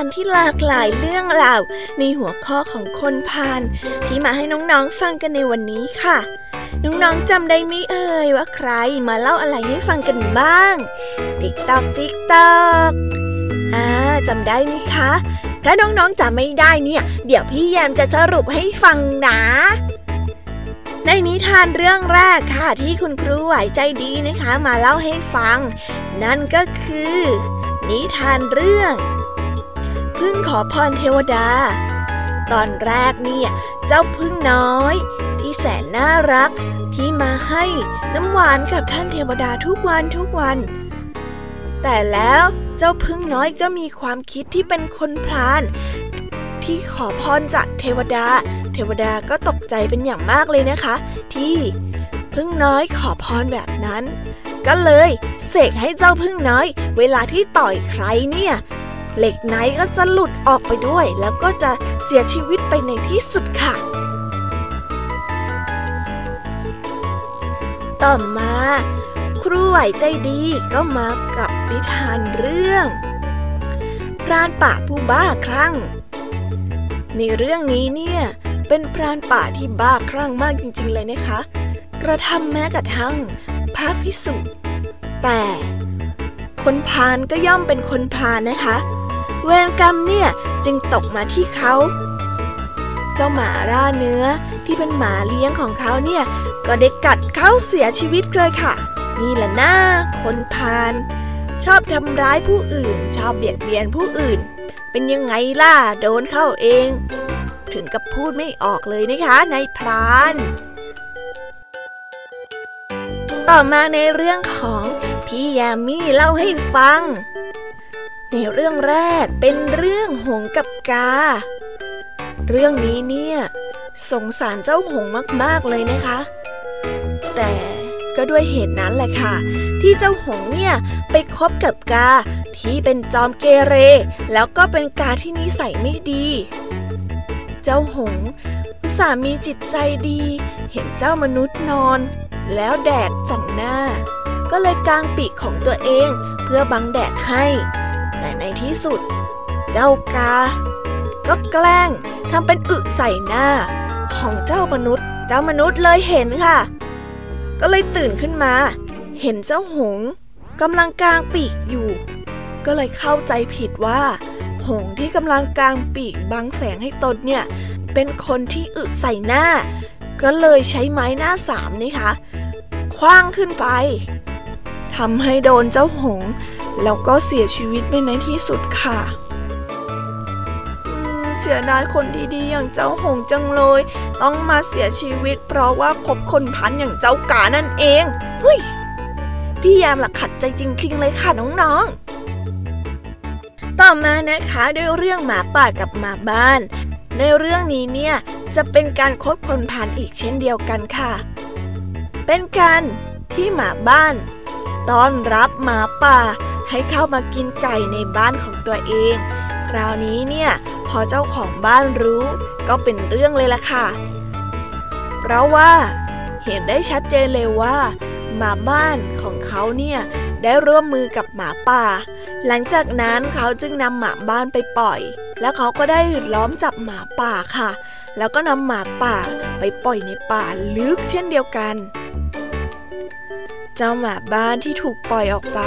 สำหรับที่หลากหลายเรื่องราวในหัวข้อของคนพาลที่มาให้น้องๆฟังกันในวันนี้ค่ะ น้องๆจำได้ไหมเอ่ยว่าใครมาเล่าอะไรให้ฟังกันบ้าง ติ๊กตอกติ๊กตอกอ่าจำได้ไหมคะ ถ้าน้องๆจำไม่ได้เนี่ย เดี๋ยวพี่แยมจะสรุปให้ฟังนะในนิทานเรื่องแรกค่ะที่คุณครูไหวใจดีนะคะ มาเล่าให้ฟัง นั่นก็คือ นิทานเรื่อง พึ่งขอพรเทวดา ตอนแรกเนี่ย เจ้าพึ่งน้อย ที่แสนน่ารัก ที่มาให้น้ำหวานกับท่านเทวดาทุกวันทุกวัน แต่แล้วเจ้าพึ่งน้อยก็มีความคิดที่เป็นคนพลาน ที่ขอพรจากเทวดา เทวดาก็ตกใจเป็นอย่างมากเลยนะคะ ที่พึ่งน้อยขอพรแบบนั้น ก็เลยเสกให้เจ้าพึ่งน้อย เวลาที่ต่อยใครเนี่ย เหล็กไนก็จะหลุดออกไปด้วย แล้วก็จะเสียชีวิตไปในที่สุดค่ะ ต่อมา ครูไหวใจดีก็มากับนิทานเรื่องพรานป่าผู้บ้าคลั่ง ในเรื่องนี้เนี่ย เป็นพรานป่าที่บ้าคลั่งมากจริงๆเลยนะคะ กระทำแม้กระทั่งพระพิสุแต่คนพานก็ย่อมเป็นคนพานนะคะ เวรกรรมเนี่ยจึงตกมาที่เขา เจ้าหมาร่าเนื้อที่เป็นหมาเลี้ยงของเขาเนี่ยก็ได้กัดเขาเสียชีวิตเลยค่ะ นี่แหละหนะคนพาลชอบทำร้ายผู้อื่น ชอบเบียดเบียนผู้อื่น เป็นยังไงล่ะโดนเข้าเอง ถึงกับพูดไม่ออกเลยนะคะในพรานต่อมาในเรื่องของพี่ยามีเล่าให้ฟัง ในเรื่องแรกเป็นเรื่องหงกับกา เรื่องนี้เนี่ยสงสารเจ้าหงมาก ๆ เลยนะคะ แต่ก็ด้วยเหตุนั้นแหละค่ะ ที่เจ้าหงเนี่ยไปคบกับกาที่เป็นจอมเกเร แล้วก็เป็นกาที่นิสัยไม่ดี เจ้าหงสามีจิตใจดี เห็นเจ้ามนุษย์นอน แล้วแดดส่องหน้า ก็เลยกางปีกของตัวเองเพื่อบังแดดให้ แต่ในที่สุด เจ้ากา ก็แกล้งทำเป็นอึใส่หน้า ของเจ้ามนุษย์ เจ้ามนุษย์เลยเห็นค่ะ ก็เลยตื่นขึ้นมา เห็นเจ้าหงกำลังกางปีกอยู่ ก็เลยเข้าใจผิดว่า หงที่กำลังกางปีกบังแสงให้ตนเนี่ย เป็นคนที่อึใส่หน้า ก็เลยใช้ไม้หน้าสามนี่คะคว้างขึ้นไปทำให้โดนเจ้าหง แล้วก็เสียชีวิตไปในที่สุดค่ะเสียดายคนดีๆ อย่างเจ้าหงจังเลย ต้องมาเสียชีวิต เพราะว่าคบคนพันอย่างเจ้ากานั่นเองเฮ้ยพี่ยามหลักขัดใจจริง ๆ เลยค่ะน้องๆ ต่อมานะคะด้วยเรื่องหมาป่ากับหมาบ้าน ในเรื่องนี้เนี่ยจะเป็นการคบคนพันอีกเช่นเดียวกันค่ะ เป็นการที่หมาบ้าน ต้อนรับหมาป่า ให้เข้ามากินไก่ในบ้านของตัวเอง คราวนี้เนี่ยพอเจ้าของบ้านรู้ ก็เป็นเรื่องเลยล่ะค่ะ เพราะว่าเห็นได้ชัดเจนเลยว่า หมาบ้านของเขาเนี่ยได้ร่วมมือกับหมาป่า หลังจากนั้นเขาจึงนำหมาบ้านไปปล่อย แล้วเขาก็ได้ล้อมจับหมาป่าค่ะ แล้วก็นำหมาป่าไปปล่อยในป่าลึกเช่นเดียวกัน เจ้าหมาบ้านที่ถูกปล่อยออกไป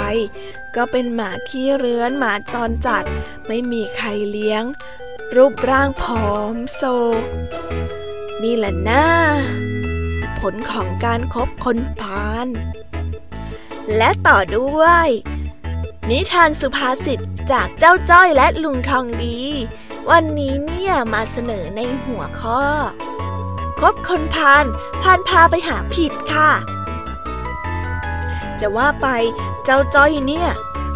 ก็เป็นหมาขี้เรื้อนหมาจรจัด ไม่มีใครเลี้ยง รูปร่างผอมโซ นี่แหละนะผลของการครบคนพาลและต่อด้วย นิทานสุภาษิตจากเจ้าจ้อยและลุงทองดี วันนี้เนี่ยมาเสนอในหัวข้อ คบคนพาลพานพาไปหาผิดค่ะ จะว่าไปเจ้าจ้อยเนี่ย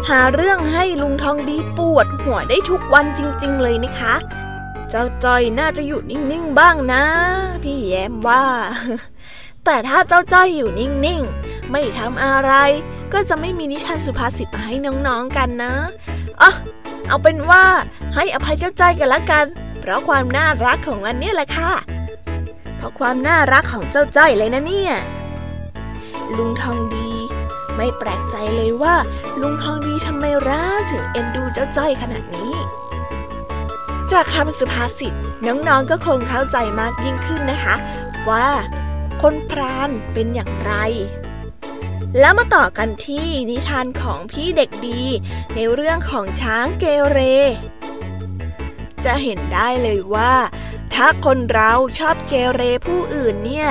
หาเรื่องให้ลุงทองดีปวดหัวได้ทุกวันจริงๆเลยนะคะ เจ้าจ้อยน่าจะอยู่นิ่งๆบ้างนะ พี่แย้มว่า แต่ถ้าเจ้าจ้อยอยู่นิ่งๆ ไม่ทำอะไร ก็จะไม่มีนิทานสุภาษิตมาให้น้องๆกันนะอะเอาเป็นว่าให้อภัยเจ้าจ้อยกันละกัน เพราะความน่ารักของมันเนี่ยแหละค่ะเพราะความน่ารักของเจ้าจ้อยเลยนะเนี่ย ลุงทองดี ไม่แปลกใจเลยว่า ลุงทองดีทำไมรักถึงเอ็นดูเจ้าจ้อยขนาดนี้ จากคำสุภาษิตน้องๆก็คงเข้าใจมากยิ่งขึ้นนะคะ ว่า คนพรานเป็นอย่างไร แล้วมาต่อกันที่นิทานของพี่เด็กดี ในเรื่องของช้างเกเร จะเห็นได้เลยว่า ถ้าคนเราชอบเกเรผู้อื่นเนี่ย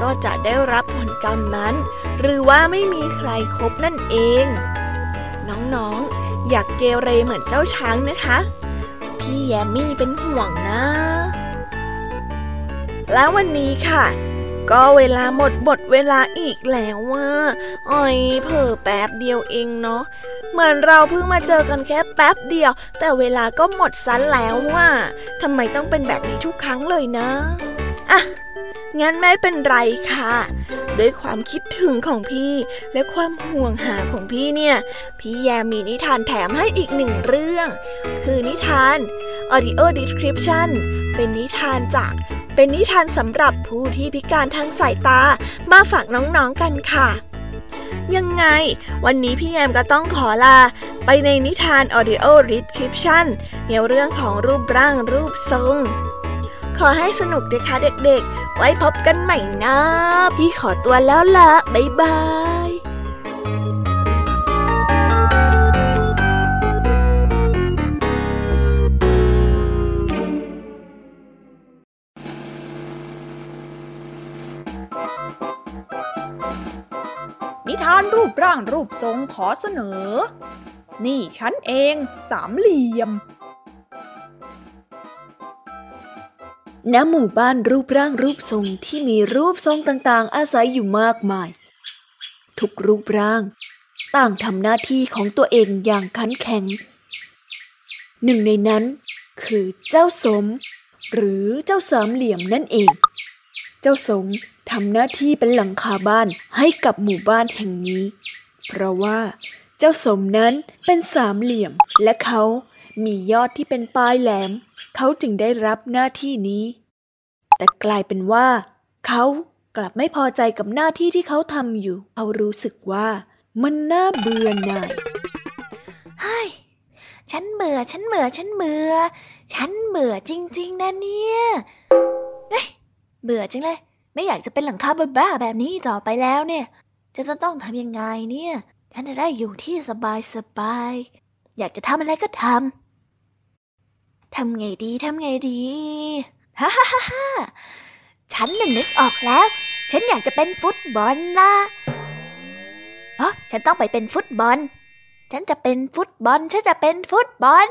ก็จะได้รับผลกรรมนั้น หรือว่าไม่มีใครครบนั่นเอง น้องๆ อยากเกเรเหมือนเจ้าช้างนะคะ พี่แยมมี่เป็นห่วงนะ แล้ววันนี้ค่ะ ก็เวลาหมดบทเวลาอีกแล้วว่าอ้อยเผอแป๊บเดียวเองเนาะเหมือนเราเพิ่งมาเจอกันแค่แป๊บเดียว แต่เวลาก็หมดซันแล้วว่าทำไมต้องเป็นแบบนี้ทุกครั้งเลยนะอะ งั้นไม่เป็นไรค่ะ ด้วยความคิดถึงของพี่และความห่วงหาของพี่เนี่ย พี่แยมมีนิทานแถมให้อีกหนึ่งเรื่อง คือนิทาน audio description เป็นนิทานจากเป็นนิทานสำหรับผู้ที่พิการทางสายตามาฝากน้องๆกันค่ะ ยังไง วันนี้พี่แยมก็ต้องขอลา ไปในนิทาน audio description ในเรื่องของรูปร่างรูปทรงขอให้สนุกนะคะเด็กๆ ไว้พบกันใหม่นะ พี่ขอตัวแล้วละบ๊ายบาย
นิทานรูปร่างรูปทรงขอเสนอ นี่ฉันเอง สามเหลี่ยม
ณหมู่บ้านรูปร่างรูปทรงที่มีรูปทรงต่างๆ อาศัยอยู่มากมาย ทุกรูปร่าง ต่างทำหน้าที่ของตัวเองอย่างขันแข็ง หนึ่งในนั้น คือเจ้าสม หรือเจ้าสามเหลี่ยมนั่นเอง เจ้าสมทำหน้าที่เป็นหลังคาบ้านให้กับหมู่บ้านแห่งนี้ เพราะว่า เจ้าสมนั้นเป็นสามเหลี่ยมและเขา มียอดที่เป็นปลายแหลม เขาจึงได้รับหน้าที่นี้ แต่กลายเป็นว่า เขากลับไม่พอใจกับหน้าที่ที่เขาทำอยู่ เขารู้สึกว่า มันน่าเบื่อหน่าย
เฮ้ยฉันเบื่อ ฉันเบื่อ ฉันเบื่อ ฉันเบื่อจริง ๆ นะเนี่ยเฮ้ยเบื่อจังเลย ไม่อยากจะเป็นหลังคาบ้าๆแบบนี้ต่อไปแล้วเนี่ย จะต้องทำยังไงเนี่ย ฉันจะได้อยู่ที่สบายสบาย อยากจะทำอะไรก็ทำ ทำไงดี ทำไงดี ฮ่าฮ่าฮ่าฉันน่ะนึกออกแล้ว ฉันอยากจะเป็นฟุตบอลล่ะอ๋อฉันต้องไปเป็นฟุตบอล ฉันจะเป็นฟุตบอล ฉันจะเป็นฟุตบอล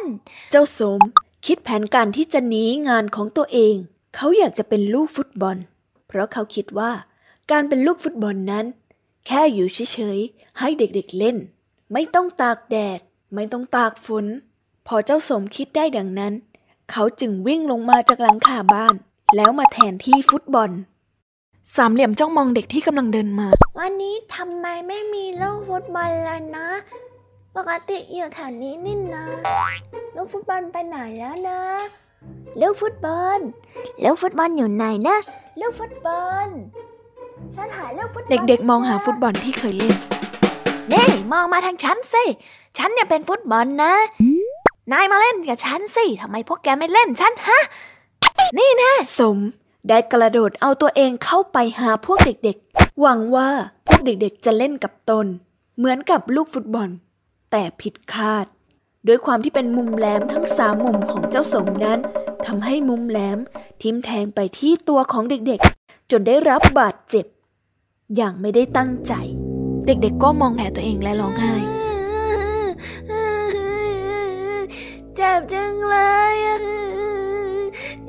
เจ้าสม คิดแผนการที่จะหนีงานของตัวเอง เขาอยากจะเป็นลูกฟุตบอล เพราะเขาคิดว่า การเป็นลูกฟุตบอลนั้น แค่อยู่เฉยๆ ให้เด็กๆเล่น ไม่ต้องตากแดด ไม่ต้องตากฝน พอเจ้าสมคิดได้ดังนั้น เขาจึงวิ่งลงมาจากหลังคาบ้าน แล้วมาแทนที่ฟุตบอล สามเหลี่ยมจ้องมองเด็กที่กำลังเดินมา
วันนี้ทำไมไม่มีลูกฟุตบอลล่ะนะ ปกติอยู่แถวนี้นี่นะ ลูกฟุตบอลไปไหนแล้วนะลูกฟุตบอลลูกฟุตบอลอยู่ไหนนะลูกฟุตบอลฉันหาลูกฟุตบอล
เด็กๆ มองหาฟุตบอลที่เคยเล่น
นี่ มองมาทางฉันสิ ฉันเนี่ยเป็นฟุตบอลนะ นายมาเล่นกับฉันสิทำไมพวกแกไม่เล่นฉันฮะ นี่นะ
สม ได้กระโดดเอาตัวเองเข้าไปหาพวกเด็กๆ หวังว่าพวกเด็กๆจะเล่นกับตน เหมือนกับลูกฟุตบอล แต่ผิดคาด ด้วยความที่เป็นมุมแหลมทั้งสามมุมของเจ้าสมนั้นทำให้มุมแหลมทิ่มแทงไปที่ตัวของเด็กๆ จนได้รับบาดเจ็บ อย่างไม่ได้ตั้งใจ เด็กๆก็มองแผลตัวเองและร้องไห้
เจ็บจังเลย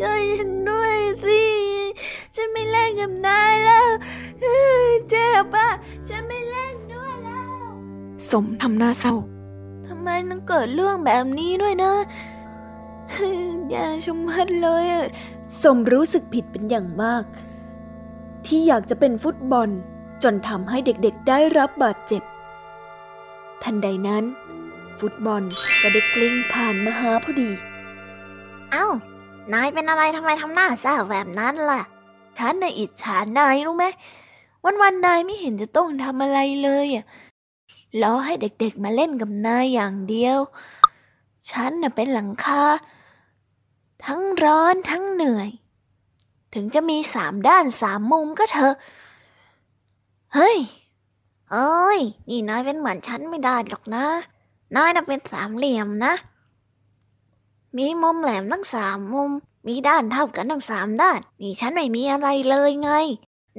ช่วยฉันด้วยสิ ฉันไม่เล่นกับนายแล้ว เจ็บอะ ฉันไม่เล่นด้วยแล้ว
สมทำหน้าเศร้า
ทำไมต้องเกิดเรื่องแบบนี้ด้วยนะอย่าชมพัดเลย
สมรู้สึกผิดเป็นอย่างมาก ที่อยากจะเป็นฟุตบอลจนทำให้เด็กๆได้รับบาดเจ็บ ทันใดนั้น ฟุตบอลก็ได้กลิ้งผ่านมาหาพอดี
เอา้า นายเป็นอะไรทำไมทำหน้าเศร้าแบบนั้นล่ะ ฉันน่ะอิจฉานายรู้ไหม วันวันนายไม่เห็นจะต้องทำอะไรเลยอะล้อให้เด็กๆมาเล่นกับนายอย่างเดียว ฉันน่ะเป็นหลังคา ทั้งร้อนทั้งเหนื่อย ถึงจะมีสามด้านสามมุมก็เถอะ เฮ้ยโอ้ย นี่นายเป็นเหมือนฉันไม่ได้หรอกนะ นายน่ะเป็นสามเหลี่ยมนะ มีมุมแหลมทั้งสามมุม มีด้านเท่ากันทั้งสามด้าน นี่ฉันไม่มีอะไรเลยไง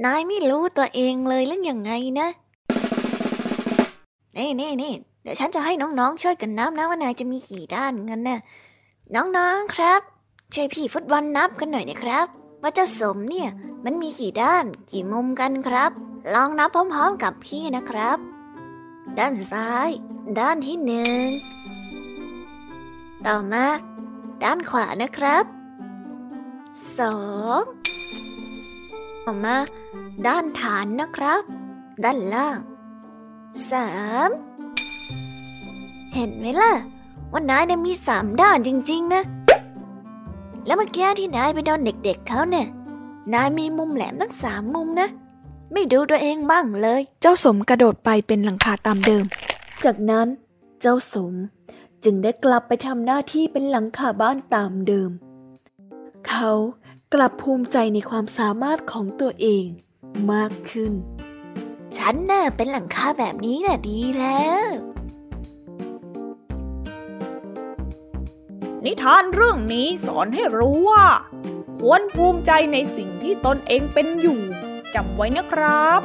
นายไม่รู้ตัวเองเลยหรือยังไงนะ นี่นี่นี่เดี๋ยวฉันจะให้น้องๆช่วยกันนับนะว่านายจะมีกี่ด้านกันน่ะน้องๆครับ ช่วยพี่ฟุตบอลนับกันหน่อยนะครับ ว่าเจ้าสมเนี่ย มันมีกี่ด้าน กี่มุมกันครับ ลองนับพร้อมๆกับพี่นะครับ ด้านซ้าย ด้านที่หนึ่ง ต่อมา ด้านขวานะครับสองต่อมา ด้านฐานนะครับ ด้านล่างสามเห็นไหมล่ะ ว่านายเนี่ยมีสามด้านจริง ๆ นะ แล้วเมื่อกี้ที่นายไปโดนเด็กๆเขาเนี่ย นายมีมุมแหลมทั้งสามมุมนะ ไม่ดูตัวเองบ้างเลย
เจ้าสมกระโดดไปเป็นหลังคาตามเดิม จากนั้นเจ้าสมจึงได้กลับไปทำหน้าที่เป็นหลังคาบ้านตามเดิม เขากลับภูมิใจในความสามารถของตัวเองมากขึ้น
ฉันน่ะเป็นหลังคาแบบนี้น่ะดีแล้ว
นิทานเรื่องนี้สอนให้รู้ว่า ควรภูมิใจในสิ่งที่ตนเองเป็นอยู่จำไว้นะครับ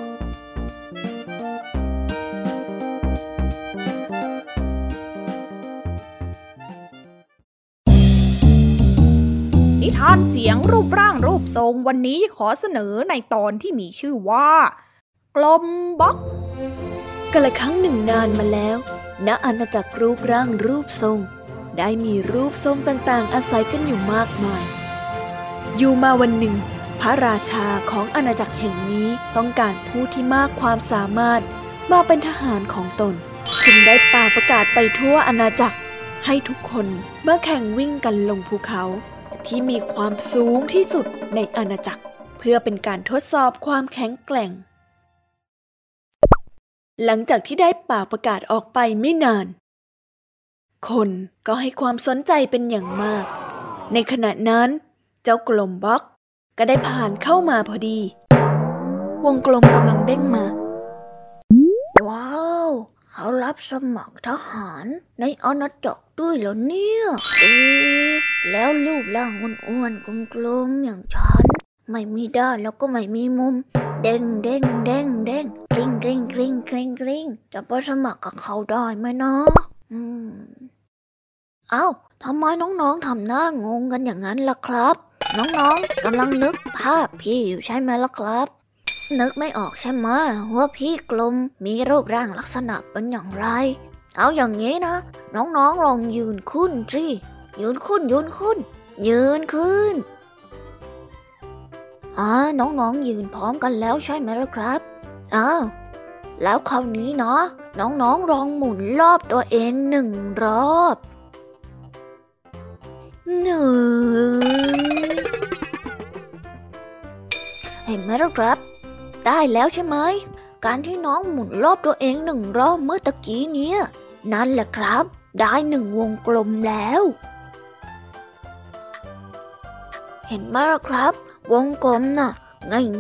รูปร่างรูปทรงวันนี้ขอเสนอในตอนที่มีชื่อว่า กลมบ็อก
กะละครั้งหนึ่งนานมาแล้ว ณอาณาจักรรูปร่างรูปทรง ได้มีรูปทรงต่างๆ อาศัยกันอยู่มากมาย อยู่มาวันหนึ่ง พระราชาของอาณาจักรแห่งนี้ต้องการผู้ที่มากความสามารถมาเป็นทหารของตน จึงได้ป่าประกาศไปทั่วอาณาจักร ให้ทุกคนมื่อแข่งวิ่งกันลงภูเขา ที่มีความสูงที่สุดในอาณาจักร เพื่อเป็นการทดสอบความแข็งแกร่ง หลังจากที่ได้ป่าประกาศออกไปไม่นาน คนก็ให้ความสนใจเป็นอย่างมาก ในขณะนั้น เจ้ากลมบ็อกก็ได้ผ่านเข้ามาพอดี วงกลมกำลังเด้งมา
ว้าว เขารับสมัครทหารในอาณาจักร ด้วยเหรอเนี่ย เอ๊แล้วรูปร่างอ้วนๆกลมๆอย่างฉัน ไม่มีด้านแล้วก็ไม่มีมุม เด้งเด้งเด้งเด้งกลิ้งกลิ้งกลิ้งกลิ้งกลิ้งจะไปสมัครกับเขาได้ไหมเนาะอืมเอ้าทำไมน้องๆทำหน้างงกันอย่างนั้นล่ะครับ น้องๆกำลังนึกภาพพี่อยู่ใช่ไหมล่ะครับ นึกไม่ออกใช่ไหมว่าพี่กลมมีรูปร่างลักษณะเป็นอย่างไร เอาอย่างนี้นะ น้องๆลองยืนขึ้นสิยืนขึ้นยืนขึ้น ยืนขึ้นอ่าน้องๆยืนพร้อมกันแล้วใช่ไหมล่ะครับอ้าวแล้วคราวนี้เนาะน้องๆลองหมุนรอบตัวเองหนึ่งรอบหนึ่งเห็นไหมล่ะครับ ได้แล้วใช่ไหมการที่น้องหมุนรอบตัวเองหนึ่งรอบเมื่อตะกี้เนี้ย นั่นแหละครับ ได้หนึ่งวงกลมแล้ว เห็นไหมล่ะครับ วงกลมน่ะ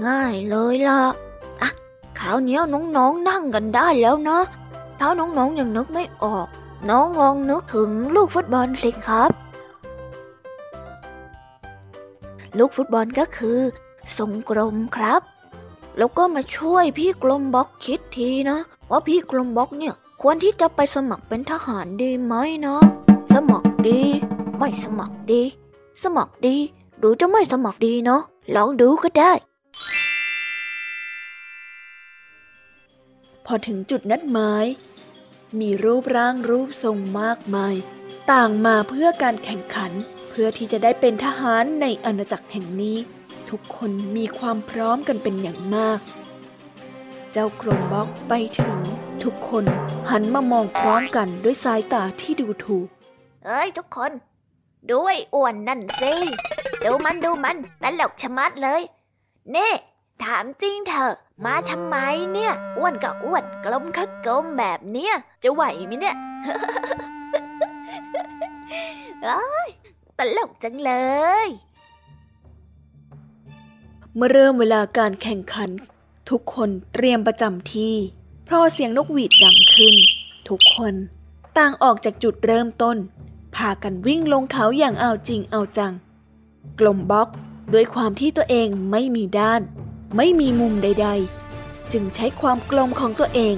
ง่ายๆเลยล่ะอะคราวนี้น้องๆนั่งกันได้แล้วนะ ถ้าน้องๆยังนึกไม่ออก น้องลองนึกถึงลูกฟุตบอลสิครับลูกฟุตบอลก็คือทรงกลมครับ แล้วก็มาช่วยพี่กลมบ็อกคิดทีนะ ว่าพี่กลมบ็อกเนี่ย ควรที่จะไปสมัครเป็นทหารดีไหมเนาะสมัครดี ไม่สมัครดี สมัครดี หรือจะไม่สมัครดีเนาะลองดูก็ได้
พอถึงจุดนัดหมายมีรูปร่างรูปทรงมากมาย ต่างมาเพื่อการแข่งขัน เพื่อที่จะได้เป็นทหารในอาณาจักรแห่งนี้ ทุกคนมีความพร้อมกันเป็นอย่างมาก เจ้ากลมบ็อกไปถึง ทุกคนหันมามองพร้อมกันด้วยสายตาที่ดูถูก
เอ้ยทุกคนด้วยอ้วนนั่นสิดูมันดูมันตลกชะมัดเลย เน่ ถามจริงเถอะ มาทำไมเนี่ย อ้วนก็อ้วนกลมก็กลมแบบเนี้ย จะไหวไหมเนี่ยเอ้ยตลกจังเลย
เมื่อเริ่มเวลาการแข่งขัน ทุกคนเตรียมประจำที่ เพราะเสียงนกหวีดดังขึ้น ทุกคนต่างออกจากจุดเริ่มต้น พากันวิ่งลงเขาอย่างเอาจริงเอาจัง กลมบล็อกด้วยความที่ตัวเองไม่มีด้าน ไม่มีมุมใด ๆ จึงใช้ความกลมของตัวเอง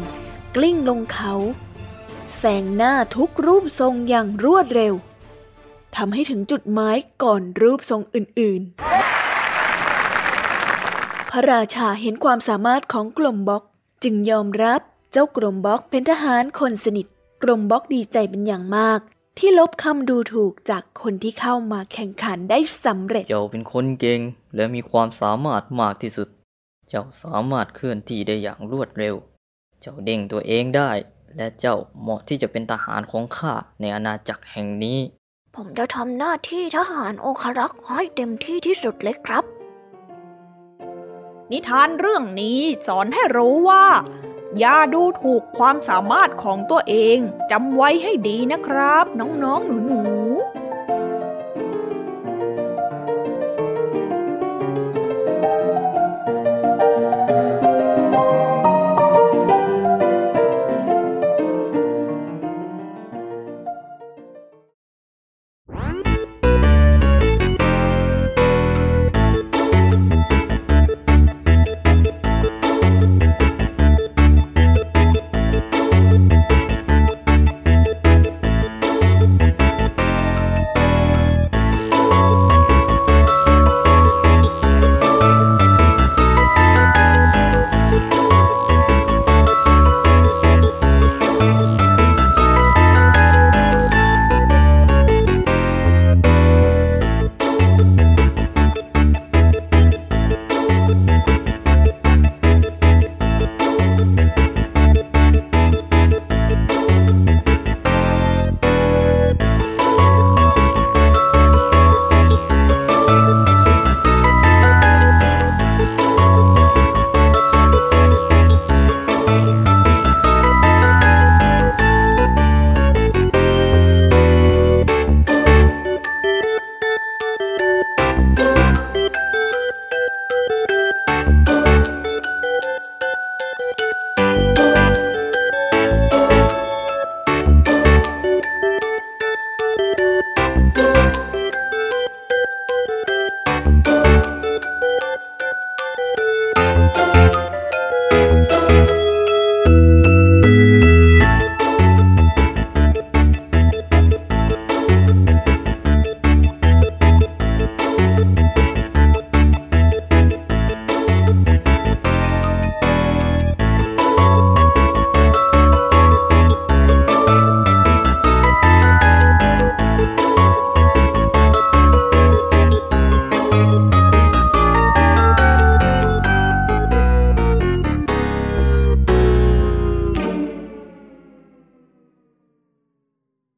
กลิ้งลงเขาแซงหน้าทุกรูปทรงอย่างรวดเร็วทำให้ถึงจุดหมายก่อนรูปทรงอื่น ๆ พระราชาเห็นความสามารถของกลมบ็อก จึงยอมรับเจ้ากลมบ็อกเป็นทหารคนสนิท กลมบ็อกดีใจเป็นอย่างมาก ที่ลบคำดูถูกจากคนที่เข้ามาแข่งขันได้สำเร็จ
เจ้าเป็นคนเก่งและมีความสามารถมากที่สุด เจ้าสามารถเคลื่อนที่ได้อย่างรวดเร็ว เจ้าเด้งตัวเองได้ และเจ้าเหมาะที่จะเป็นทหารของข้าในอาณาจักรแห่งนี้
ผมจะทำหน้าที่ทหารองครักษ์ให้เต็มที่ที่สุดเลยครับ
นิทานเรื่องนี้สอนให้รู้ว่า อย่าดูถูกความสามารถของตัวเองจำไว้ให้ดีนะครับ น้องๆหนูๆ